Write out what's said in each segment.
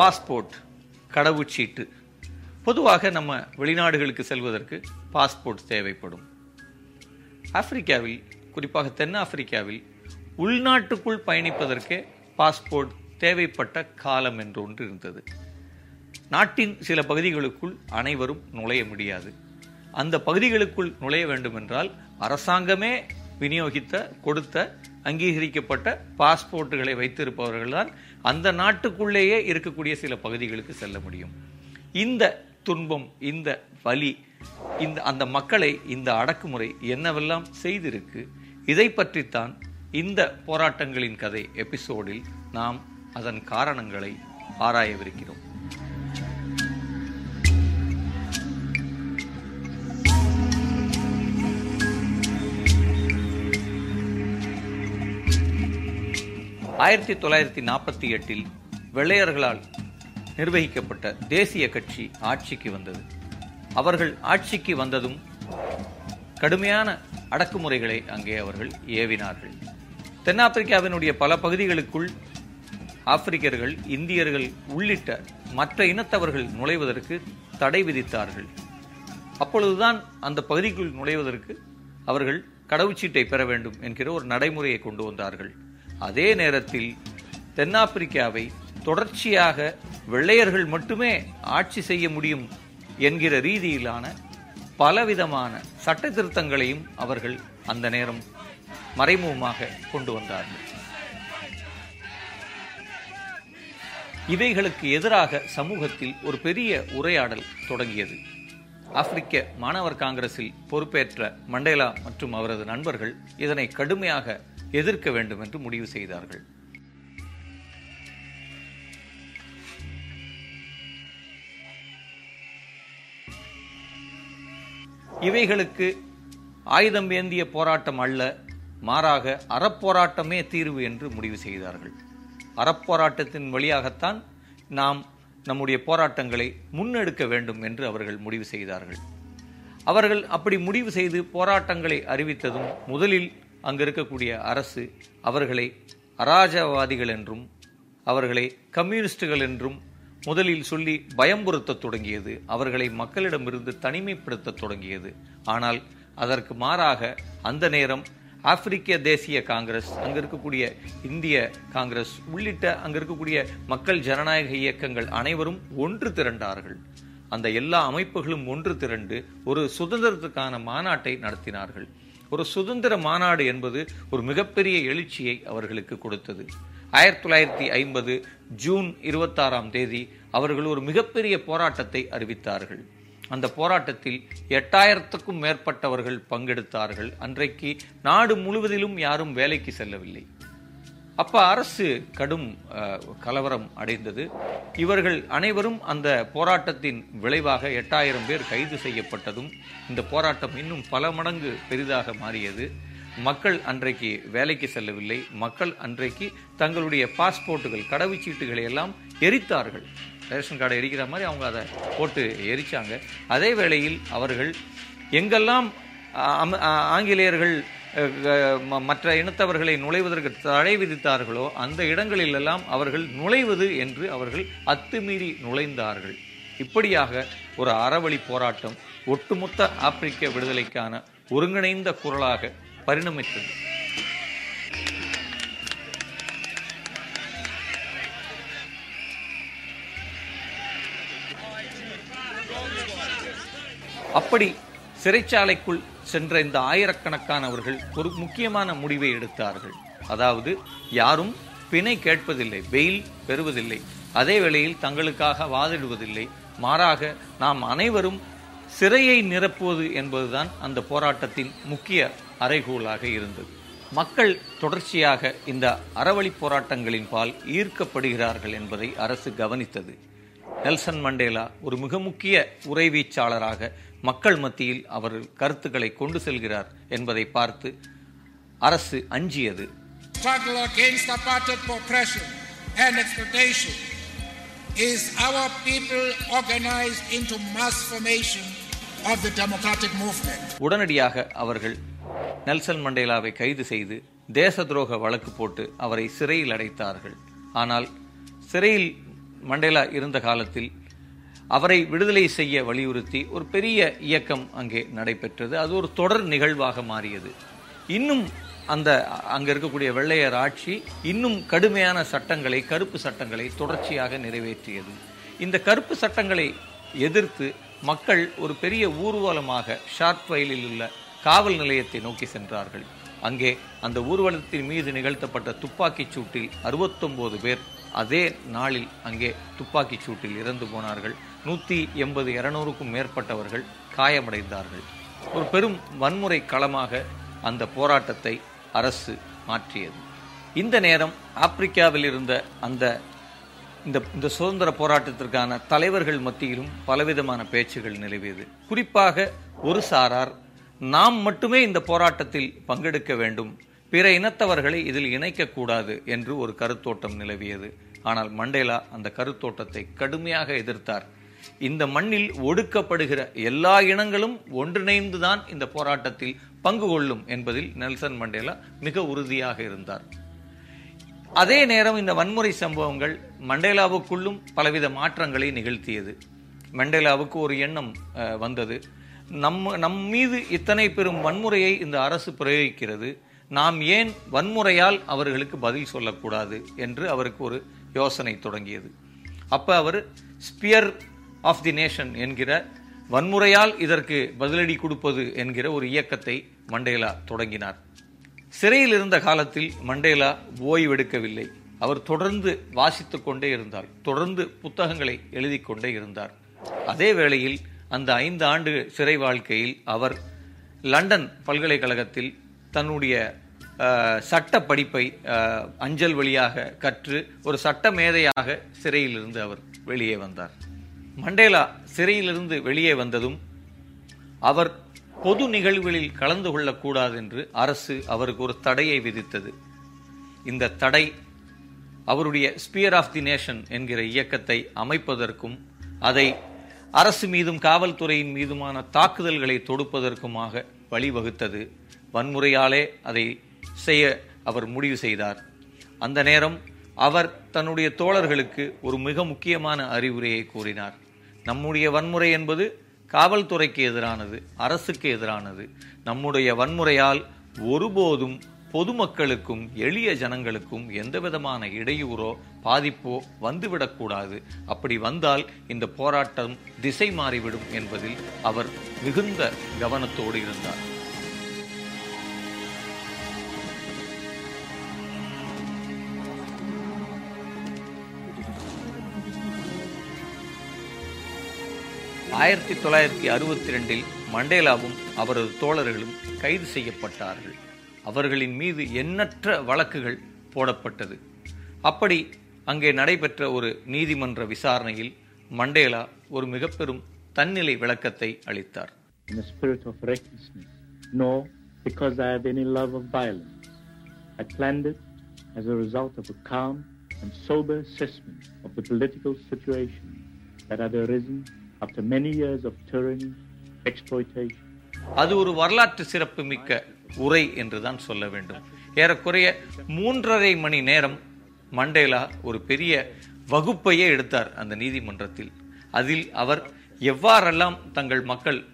Passport கடவுச்சீட்டு. பொதுவாக நம்ம வெளிநாடுகளுக்கு செல்வதற்கு பாஸ்போர்ட் தேவைப்படும். ஆப்பிரிக்காவில் குறிப்பாக தென்னாப்பிரிக்காவில் உள்நாட்டுக்குள் பயணிப்பதற்கே பாஸ்போர்ட் தேவைப்பட்ட காலம் என்று ஒன்று இருந்தது. நாட்டின் சில பகுதிகளுக்குள் அனைவரும் நுழைய முடியாது. அந்த பகுதிகளுக்குள் நுழைய வேண்டும் என்றால் அரசாங்கமே விநியோகித்த கொடுத்த அங்கீகரிக்கப்பட்ட பாஸ்போர்ட்டுகளை வைத்திருப்பவர்கள்தான் அந்த நாட்டுக்குள்ளேயே இருக்கக்கூடிய சில பகுதிகளுக்கு செல்ல முடியும். இந்த துன்பம் இந்த வலி இந்த அந்த மக்களை இந்த அடக்குமுறை என்னவெல்லாம் செய்திருக்கு இதை பற்றித்தான் இந்த போராட்டங்களின் கதை எபிசோடில் நாம் அதன் காரணங்களை ஆராயவிருக்கிறோம். ஆயிரத்தி தொள்ளாயிரத்தி நாற்பத்தி எட்டில் வெள்ளையர்களால் நிர்வகிக்கப்பட்ட தேசிய கட்சி ஆட்சிக்கு வந்தது. அவர்கள் ஆட்சிக்கு வந்ததும் கடுமையான அடக்குமுறைகளை அங்கே அவர்கள் ஏவினார்கள். தென்னாப்பிரிக்காவினுடைய பல பகுதிகளுக்குள் ஆப்பிரிக்கர்கள் இந்தியர்கள் உள்ளிட்ட மற்ற இனத்தவர்கள் நுழைவதற்கு தடை விதித்தார்கள். அப்பொழுதுதான் அந்த பகுதிக்குள் நுழைவதற்கு அவர்கள் கடவுச்சீட்டை பெற வேண்டும் என்கிற ஒரு நடைமுறையை கொண்டு வந்தார்கள். அதே நேரத்தில் தென்னாப்பிரிக்காவை தொடர்ச்சியாக வெள்ளையர்கள் மட்டுமே ஆட்சி செய்ய முடியும் என்கிற ரீதியிலான பலவிதமான சட்ட திருத்தங்களையும் அவர்கள் அந்த நேரம் மறைமுகமாக கொண்டு வந்தார்கள். இவைகளுக்கு எதிராக சமூகத்தில் ஒரு பெரிய உரையாடல் தொடங்கியது. ஆப்பிரிக்க மாணவர் காங்கிரஸில் பொறுப்பேற்ற மண்டேலா மற்றும் அவரது நண்பர்கள் இதனை கடுமையாக எதிர்க்க வேண்டும் என்று முடிவு செய்தார்கள். இவைகளுக்கு ஆயுதம் ஏந்திய போராட்டம் அல்ல மாறாக அறப்போராட்டமே தீர்வு என்று முடிவு செய்தார்கள். அறப்போராட்டத்தின் வழியாகத்தான் நாம் நம்முடைய போராட்டங்களை முன்னெடுக்க வேண்டும் என்று அவர்கள் முடிவு செய்தார்கள். அவர்கள் அப்படி முடிவு செய்து போராட்டங்களை அறிவித்ததும் முதலில் அங்கு இருக்கக்கூடிய அரசு அவர்களை அராஜவாதிகள் என்றும் அவர்களை கம்யூனிஸ்டுகள் என்றும் முதலில் சொல்லி பயம்புறுத்த தொடங்கியது. அவர்களை மக்களிடமிருந்து தனிமைப்படுத்த தொடங்கியது. ஆனால் அதற்கு மாறாக அந்த நேரம் ஆப்பிரிக்க தேசிய காங்கிரஸ் அங்க இருக்கக்கூடிய இந்திய காங்கிரஸ் உள்ளிட்ட அங்க இருக்கக்கூடிய மக்கள் ஜனநாயக இயக்கங்கள் அனைவரும் ஒன்று திரண்டார்கள். அந்த எல்லா அமைப்புகளும் ஒன்று திரண்டு ஒரு சுதந்திரத்துக்கான மாநாட்டை நடத்தினார்கள். ஒரு சுதந்திர மாநாடு என்பது ஒரு மிகப்பெரிய எழுச்சியை அவர்களுக்கு கொடுத்தது. ஆயிரத்தி தொள்ளாயிரத்தி ஐம்பது ஜூன் இருபத்தாறாம் தேதி அவர்கள் ஒரு மிகப்பெரிய போராட்டத்தை அறிவித்தார்கள். அந்த போராட்டத்தில் எட்டாயிரத்துக்கும் மேற்பட்டவர்கள் பங்கெடுத்தார்கள். அன்றைக்கு நாடு முழுவதிலும் யாரும் வேலைக்கு செல்லவில்லை. அப்ப அரசு கடும் கலவரம் அடைந்தது. இவர்கள் அனைவரும் அந்த போராட்டத்தின் விளைவாக எட்டாயிரம் பேர் கைது செய்யப்பட்டதும் இந்த போராட்டம் இன்னும் பல மடங்கு பெரிதாக மாறியது. மக்கள் அன்றைக்கு வேலைக்கு செல்லவில்லை. மக்கள் அன்றைக்கு தங்களுடைய பாஸ்போர்ட்டுகள் கடவுச்சீட்டுகளை எல்லாம் எரித்தார்கள். ரேஷன் கார்டை எரிக்கிற மாதிரி அவங்க அதை போட்டு எரிச்சாங்க. அதே வேளையில் அவர்கள் எங்கெல்லாம் ஆங்கிலேயர்கள் மற்ற இனத்தவர்களை நுழைவதற்கு தடை விதித்தார்களோ அந்த இடங்களிலெல்லாம் அவர்கள் நுழைவது என்று அவர்கள் அத்துமீறி நுழைந்தார்கள். இப்படியாக ஒரு அறவழி போராட்டம் ஒட்டுமொத்த ஆப்பிரிக்க விடுதலைக்கான ஒருங்கிணைந்த குரலாக பரிணமித்தது. அப்படி சிறைச்சாலைக்குள் சென்ற இந்த ஆயிரக்கணக்கானவர்கள் ஒரு முக்கியமான முடிவை எடுத்தார்கள். அதாவது யாரும் பிணை கேட்பதில்லை பெயில் பெறுவதில்லை. அதே வேளையில் தங்களுக்காக வாதிடுவதில்லை. மாறாக நாம் அனைவரும் சிறையை நிரப்புவது என்பதுதான் அந்த போராட்டத்தின் முக்கிய அறைகோலாக இருந்தது. மக்கள் தொடர்ச்சியாக இந்த அறவழி போராட்டங்களின் பால் ஈர்க்கப்படுகிறார்கள் என்பதை அரசு கவனித்தது. நெல்சன் மண்டேலா ஒரு மிக முக்கிய உரைவீச்சாளராக மக்கள் மத்தியில் அவர் கருத்துக்களை கொண்டு செல்கிறார் என்பதை பார்த்து அரசு அஞ்சியது. Struggle against apartheid oppression and exploitation. Is our people organized into mass formation of the democratic movement. உடனடியாக அவர்கள் நெல்சன் மண்டேலாவை கைது செய்து தேச துரோக வழக்கு போட்டு அவரை சிறையில் அடைத்தார்கள். ஆனால் சிறையில் மண்டேலா இருந்த காலத்தில் அவரை விடுதலை செய்ய வலியுறுத்தி ஒரு பெரிய இயக்கம் அங்கே நடைபெற்றது. அது ஒரு தொடர் நிகழ்வாக மாறியது. இன்னும் அந்த அங்கே இருக்கக்கூடிய வெள்ளையர் ஆட்சி இன்னும் கடுமையான சட்டங்களை கருப்பு சட்டங்களை தொடர்ச்சியாக நிறைவேற்றியது. இந்த கருப்பு சட்டங்களை எதிர்த்து மக்கள் ஒரு பெரிய ஊர்வலமாக ஷார்ட் வயலில் உள்ள காவல் நிலையத்தை நோக்கி சென்றார்கள். அங்கே அந்த ஊர்வலத்தின் மீது நிகழ்த்தப்பட்ட துப்பாக்கிச் சூட்டில் அறுபத்தொம்போது பேர் அதே நாளில் அங்கே துப்பாக்கிச் சூட்டில் இறந்து போனார்கள். நூற்றி எண்பது இருநூறுக்கும் மேற்பட்டவர்கள் காயமடைந்தார்கள். ஒரு பெரும் வன்முறை களமாக அந்த போராட்டத்தை அரசு மாற்றியது. இந்த நேரம் ஆப்பிரிக்காவில் இருந்த அந்த இந்த இந்த சுதந்திர போராட்டத்திற்கான தலைவர்கள் மத்தியிலும் பலவிதமான பேச்சுகள் நிலவியது. குறிப்பாக ஒரு சாரார் நாம் மட்டுமே இந்த போராட்டத்தில் பங்கெடுக்க வேண்டும். பிற இனத்தவர்களை இதில் இணைக்கக்கூடாது என்று ஒரு கருத்தோட்டம் நிலவியது. ஆனால் மண்டேலா அந்த கருத்தோட்டத்தை கடுமையாக எதிர்த்தார். இந்த மண்ணில் ஒடுக்கப்படுகிற எல்லா இனங்களும் ஒன்றிணைந்துதான் இந்த போராட்டத்தில் பங்கு கொள்ளும் என்பதில் நெல்சன் மண்டேலா மிக உறுதியாக இருந்தார். அதே நேரம் இந்த வன்முறை சம்பவங்கள் மண்டேலாவுக்குள்ளும் பலவித மாற்றங்களை நிகழ்த்தியது. மண்டேலாவுக்கு ஒரு எண்ணம் அஹ், வந்தது. நம்ம நம் மீது இத்தனை பெரும் வன்முறையை இந்த அரசு பிரயோகிக்கிறது. நாம் ஏன் வன்முறையால் அவர்களுக்கு பதில் சொல்லக்கூடாது என்று அவருக்கு ஒரு யோசனை தொடங்கியது. அப்போ அவர் ஸ்பியர் ஆஃப் தி நேஷன் என்கிற வன்முறையால் இதற்கு பதிலடி கொடுப்பது என்கிற ஒரு இயக்கத்தை மண்டேலா தொடங்கினார். சிறையில் இருந்த காலத்தில் மண்டேலா ஓய்வெடுக்கவில்லை. அவர் தொடர்ந்து வாசித்து கொண்டே இருந்தார். தொடர்ந்து புத்தகங்களை எழுதி கொண்டே இருந்தார். அதே வேளையில் அந்த ஐந்து ஆண்டு சிறை வாழ்க்கையில் அவர் லண்டன் பல்கலைக்கழகத்தில் தன்னுடைய சட்ட படிப்பை அஞ்சல் வழியாக கற்று ஒரு சட்ட மேதையாக சிறையில் இருந்து அவர் வெளியே வந்தார். மண்டேலா சிறையிலிருந்து வெளியே வந்ததும் அவர் பொது நிகழ்வுகளில் கலந்து கொள்ளக்கூடாது என்று அரசு அவருக்கு ஒரு தடையை விதித்தது. இந்த தடை அவருடைய ஸ்பியர் ஆஃப் தி நேஷன் என்கிற இயக்கத்தை அமைப்பதற்கும் அதை அரசு மீதும் காவல்துறையின் மீதுமான தாக்குதல்களை தொடுப்பதற்குமாக வழிவகுத்தது. வன்முறையாலே அதை செய்ய அவர் முடிவு செய்தார். அந்த நேரம் அவர் தன்னுடைய தோழர்களுக்கு ஒரு மிக முக்கியமான அறிவுரையை கூறினார். நம்முடைய வன்முறை என்பது காவல்துறைக்கு எதிரானது அரசுக்கு எதிரானது. நம்முடைய வன்முறையால் ஒருபோதும் பொதுமக்களுக்கும் எளிய ஜனங்களுக்கும் எந்தவிதமான இடையூறோ பாதிப்போ வந்துவிடக்கூடாது அப்படி வந்தால் இந்த போராட்டம் திசை மாறிவிடும் என்பதில் அவர் மிகுந்த கவனத்தோடு இருந்தார். ஆயிரத்தி தொள்ளாயிரத்தி அறுபத்தி ரெண்டில் மண்டேலாவும் அவரது தோழர்களும் கைது செய்யப்பட்டார்கள் அவர்களின் மீது எண்ணற்ற வழக்குகள் போடப்பட்டது அப்படி அங்கே நடைபெற்ற ஒரு நீதிமன்ற விசாரணையில் மண்டேலா ஒரு மிக பெரும் தன்னிலை விளக்கத்தை அளித்தார் in a spirit of recklessness, nor because I have any love of violence. I planned it as a result of a calm and sober assessment of the political situation that had arisen after many years of tyranny, exploitation, அது ஒரு வரலாற்று சிறப்பு மிக்க உரை என்றுதான் சொல்ல வேண்டும். ஏறக்குறைய மூன்றரை மணி நேரம் மண்டேலா ஒரு பெரிய வகுப்பையே எடுத்தார் அந்த நீதிமன்றத்தில். அதில் அவர் எவ்வாறெல்லாம் தங்கள் மக்கள்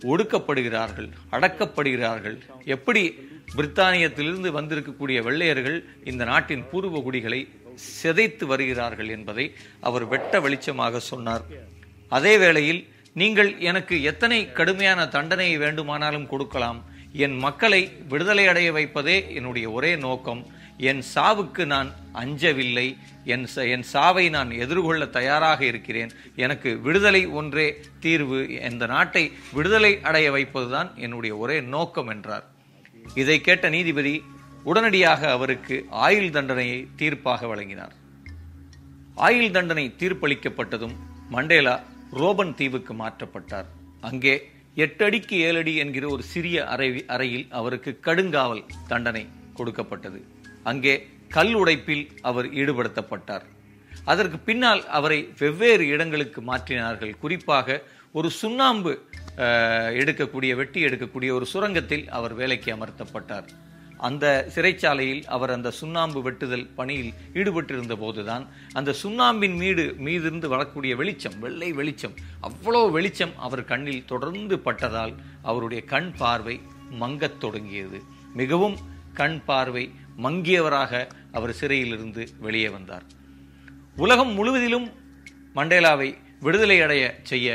ஒடுக்கப்படுகிறார்கள் அடக்கப்படுகிறார்கள் எப்படி பிரித்தானியத்திலிருந்து வந்திருக்கக்கூடிய வெள்ளையர்கள் இந்த நாட்டின் பூர்வ குடிகளை சிதைத்து வருகிறார்கள் என்பதை அவர் வெட்ட வெளிச்சமாக சொன்னார். அதே வேளையில் நீங்கள் எனக்கு எத்தனை கடுமையான தண்டனையை வேண்டுமானாலும் கொடுக்கலாம். என் மக்களை விடுதலை அடைய வைப்பதே என்னுடைய ஒரே நோக்கம். என் சாவுக்கு நான் அஞ்சவில்லை. என் ச- என் சாவை நான் எதிர்கொள்ள தயாராக இருக்கிறேன். எனக்கு விடுதலை ஒன்றே தீர்வு. இந்த நாட்டை விடுதலை அடைய வைப்பதுதான் என்னுடைய ஒரே நோக்கம் என்றார். இதை கேட்ட நீதிபதி உடனடியாக அவருக்கு ஆயுள் தண்டனையை தீர்ப்பாக வழங்கினார். ஆயுள் தண்டனை தீர்ப்பளிக்கப்பட்டதும் மண்டேலா ரோபன் தீவுக்கு மாற்றப்பட்டார். அங்கே எட்டடிக்கு ஏழடி என்கிற ஒரு சிறிய அறை அறையில் அவருக்கு கடுங்காவல் தண்டனை கொடுக்கப்பட்டது. அங்கே கல் உடைப்பில் அவர் ஈடுபடுத்தப்பட்டார். அதற்கு பின்னால் அவரை வெவ்வேறு இடங்களுக்கு மாற்றினார்கள். குறிப்பாக ஒரு சுண்ணாம்பு எடுக்கக்கூடிய வெட்டி எடுக்கக்கூடிய ஒரு சுரங்கத்தில் அவர் வேலைக்கு அமர்த்தப்பட்டார். அந்த சிறைச்சாலையில் அவர் அந்த சுண்ணாம்பு வெட்டுதல் பணியில் ஈடுபட்டிருந்த போதுதான் அந்த சுண்ணாம்பின் மீது மீதிருந்து வரக்கூடிய வெளிச்சம் வெள்ளை வெளிச்சம் அவ்வளோ வெளிச்சம் அவர் கண்ணில் தொடர்ந்து பட்டதால் அவருடைய கண் பார்வை மங்கத் தொடங்கியது. மிகவும் கண் பார்வை மங்கியவராக அவர் சிறையிலிருந்து வெளியே வந்தார். உலகம் முழுவதிலும் மண்டேலாவை விடுதலை அடைய செய்ய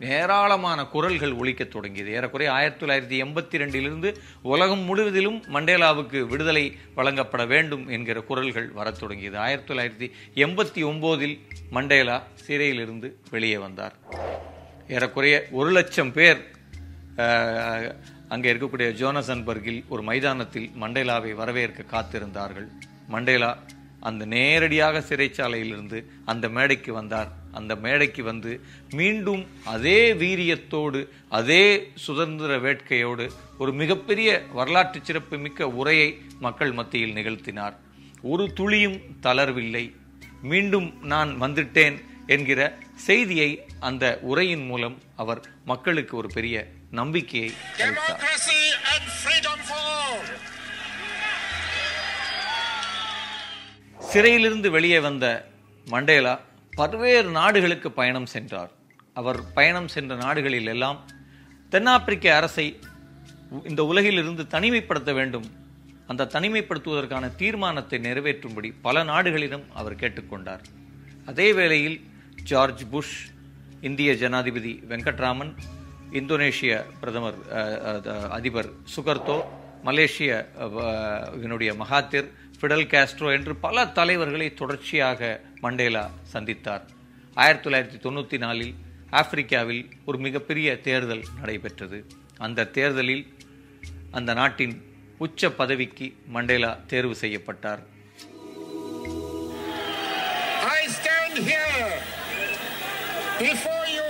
ஏராளமான குரல்கள் ஒழிக்கத் தொடங்கியது. ஏறக்குறைய ஆயிரத்தி தொள்ளாயிரத்தி எண்பத்தி ரெண்டிலிருந்து உலகம் முழுவதிலும் மண்டேலாவுக்கு விடுதலை வழங்கப்பட வேண்டும் என்கிற குரல்கள் வரத் தொடங்கியது. ஆயிரத்தி தொள்ளாயிரத்தி எண்பத்தி ஒம்போதில் மண்டேலா சிறையிலிருந்து வெளியே வந்தார். ஏறக்குறைய ஒரு லட்சம் பேர் அங்கே இருக்கக்கூடிய ஜோனசன்பர்கில் ஒரு மைதானத்தில் மண்டேலாவை வரவேற்க காத்திருந்தார்கள். மண்டேலா அந்த நேரடியாக சிறைச்சாலையிலிருந்து அந்த மேடைக்கு வந்தார். அந்த மேடைக்கு வந்து மீண்டும் அதே வீரியத்தோடு அதே சுதந்திர வேட்கையோடு ஒரு மிகப்பெரிய வரலாற்று சிறப்பு மிக்க உரையை மக்கள் மத்தியில் நிகழ்த்தினார். ஒரு துளியும் தளர்வில்லை. மீண்டும் நான் வந்துட்டேன் என்கிற செய்தியை அந்த உரையின் மூலம் அவர் மக்களுக்கு ஒரு பெரிய நம்பிக்கையை அளித்தார். சிறையிலிருந்து வெளியே வந்த மண்டேலா பல்வேறு நாடுகளுக்கு பயணம் சென்றார். அவர் பயணம் சென்ற நாடுகளில் எல்லாம் தென்னாப்பிரிக்க அரசை இந்த உலகிலிருந்து தனிமைப்படுத்த வேண்டும். அந்த தனிமைப்படுத்துவதற்கான தீர்மானத்தை நிறைவேற்றும்படி பல நாடுகளிடம் அவர் கேட்டுக்கொண்டார். அதே வேளையில் ஜார்ஜ் புஷ் இந்திய ஜனாதிபதி வெங்கட்ராமன் இந்தோனேஷிய பிரதமர் அதிபர் சுகர்தோ மலேசிய இதனுடைய மகாத்திர் ஃபிடல் காஸ்ட்ரோ என்று பல தலைவர்களை தொடர்ச்சியாக மண்டேலா சந்தித்தார். ஆயிரத்தி தொள்ளாயிரத்தி தொண்ணூற்றி நாலில் ஆப்பிரிக்காவில் ஒரு மிகப்பெரிய தேர்தல் நடைபெற்றது. அந்த தேர்தலில் அந்த நாட்டின் உச்ச பதவிக்கு மண்டேலா தேர்வு செய்யப்பட்டார். I stand here before you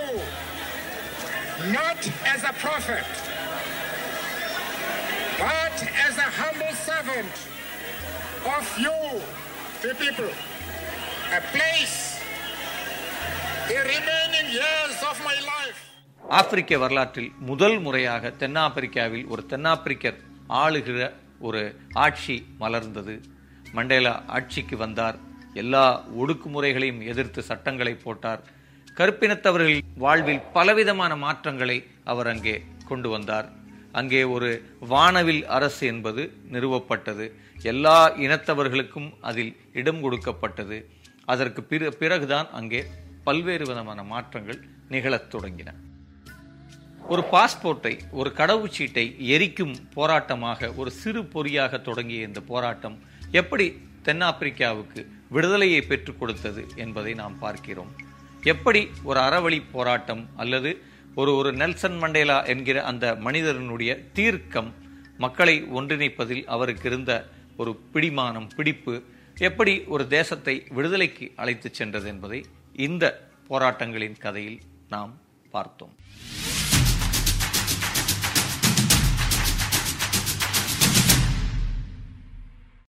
not as a prophet, but as a humble servant of you, the people. A place the remaining years of my life. ஆப்பிரிக்க வரலாற்றில் முதல் முறையாக தென்னாப்பிரிக்காவில் ஒரு தென்னாப்பிரிக்கர் ஆளுகிற ஒரு ஆட்சி மலர்ந்தது மண்டேலா ஆட்சிக்கு வந்தார் எல்லா ஒடுக்குமுறைகளையும் எதிர்த்து சட்டங்களை போட்டார் கருப்பினத்தவர்கள் வாழ்வில் பலவிதமான மாற்றங்களை அவர் அங்கே கொண்டு வந்தார் அங்கே ஒரு வானவில் அரசு என்பது நிறுவப்பட்டது. எல்லா இனத்தவர்களுக்கும் அதில் இடம் கொடுக்கப்பட்டது. அதற்கு பிற பிறகுதான் அங்கே பல்வேறு விதமான மாற்றங்கள் நிகழத் தொடங்கின. ஒரு பாஸ்போர்ட்டை ஒரு கடவுச்சீட்டை எரிக்கும் போராட்டமாக ஒரு சிறு பொறியாக தொடங்கிய இந்த போராட்டம் எப்படி தென்னாப்பிரிக்காவுக்கு விடுதலையை பெற்றுக் கொடுத்தது என்பதை நாம் பார்க்கிறோம். எப்படி ஒரு அறவழி போராட்டம் அல்லது ஒரு ஒரு நெல்சன் மண்டேலா என்கிற அந்த மனிதனுடைய தீர்க்கம் மக்களை ஒன்றிணைப்பதில் அவருக்கு இருந்த ஒரு பிடிமானம் பிடிப்பு எப்படி ஒரு தேசத்தை விடுதலைக்கு அழைத்துச் சென்றது என்பதை இந்த போராட்டங்களின் கதையில் நாம் பார்த்தோம்.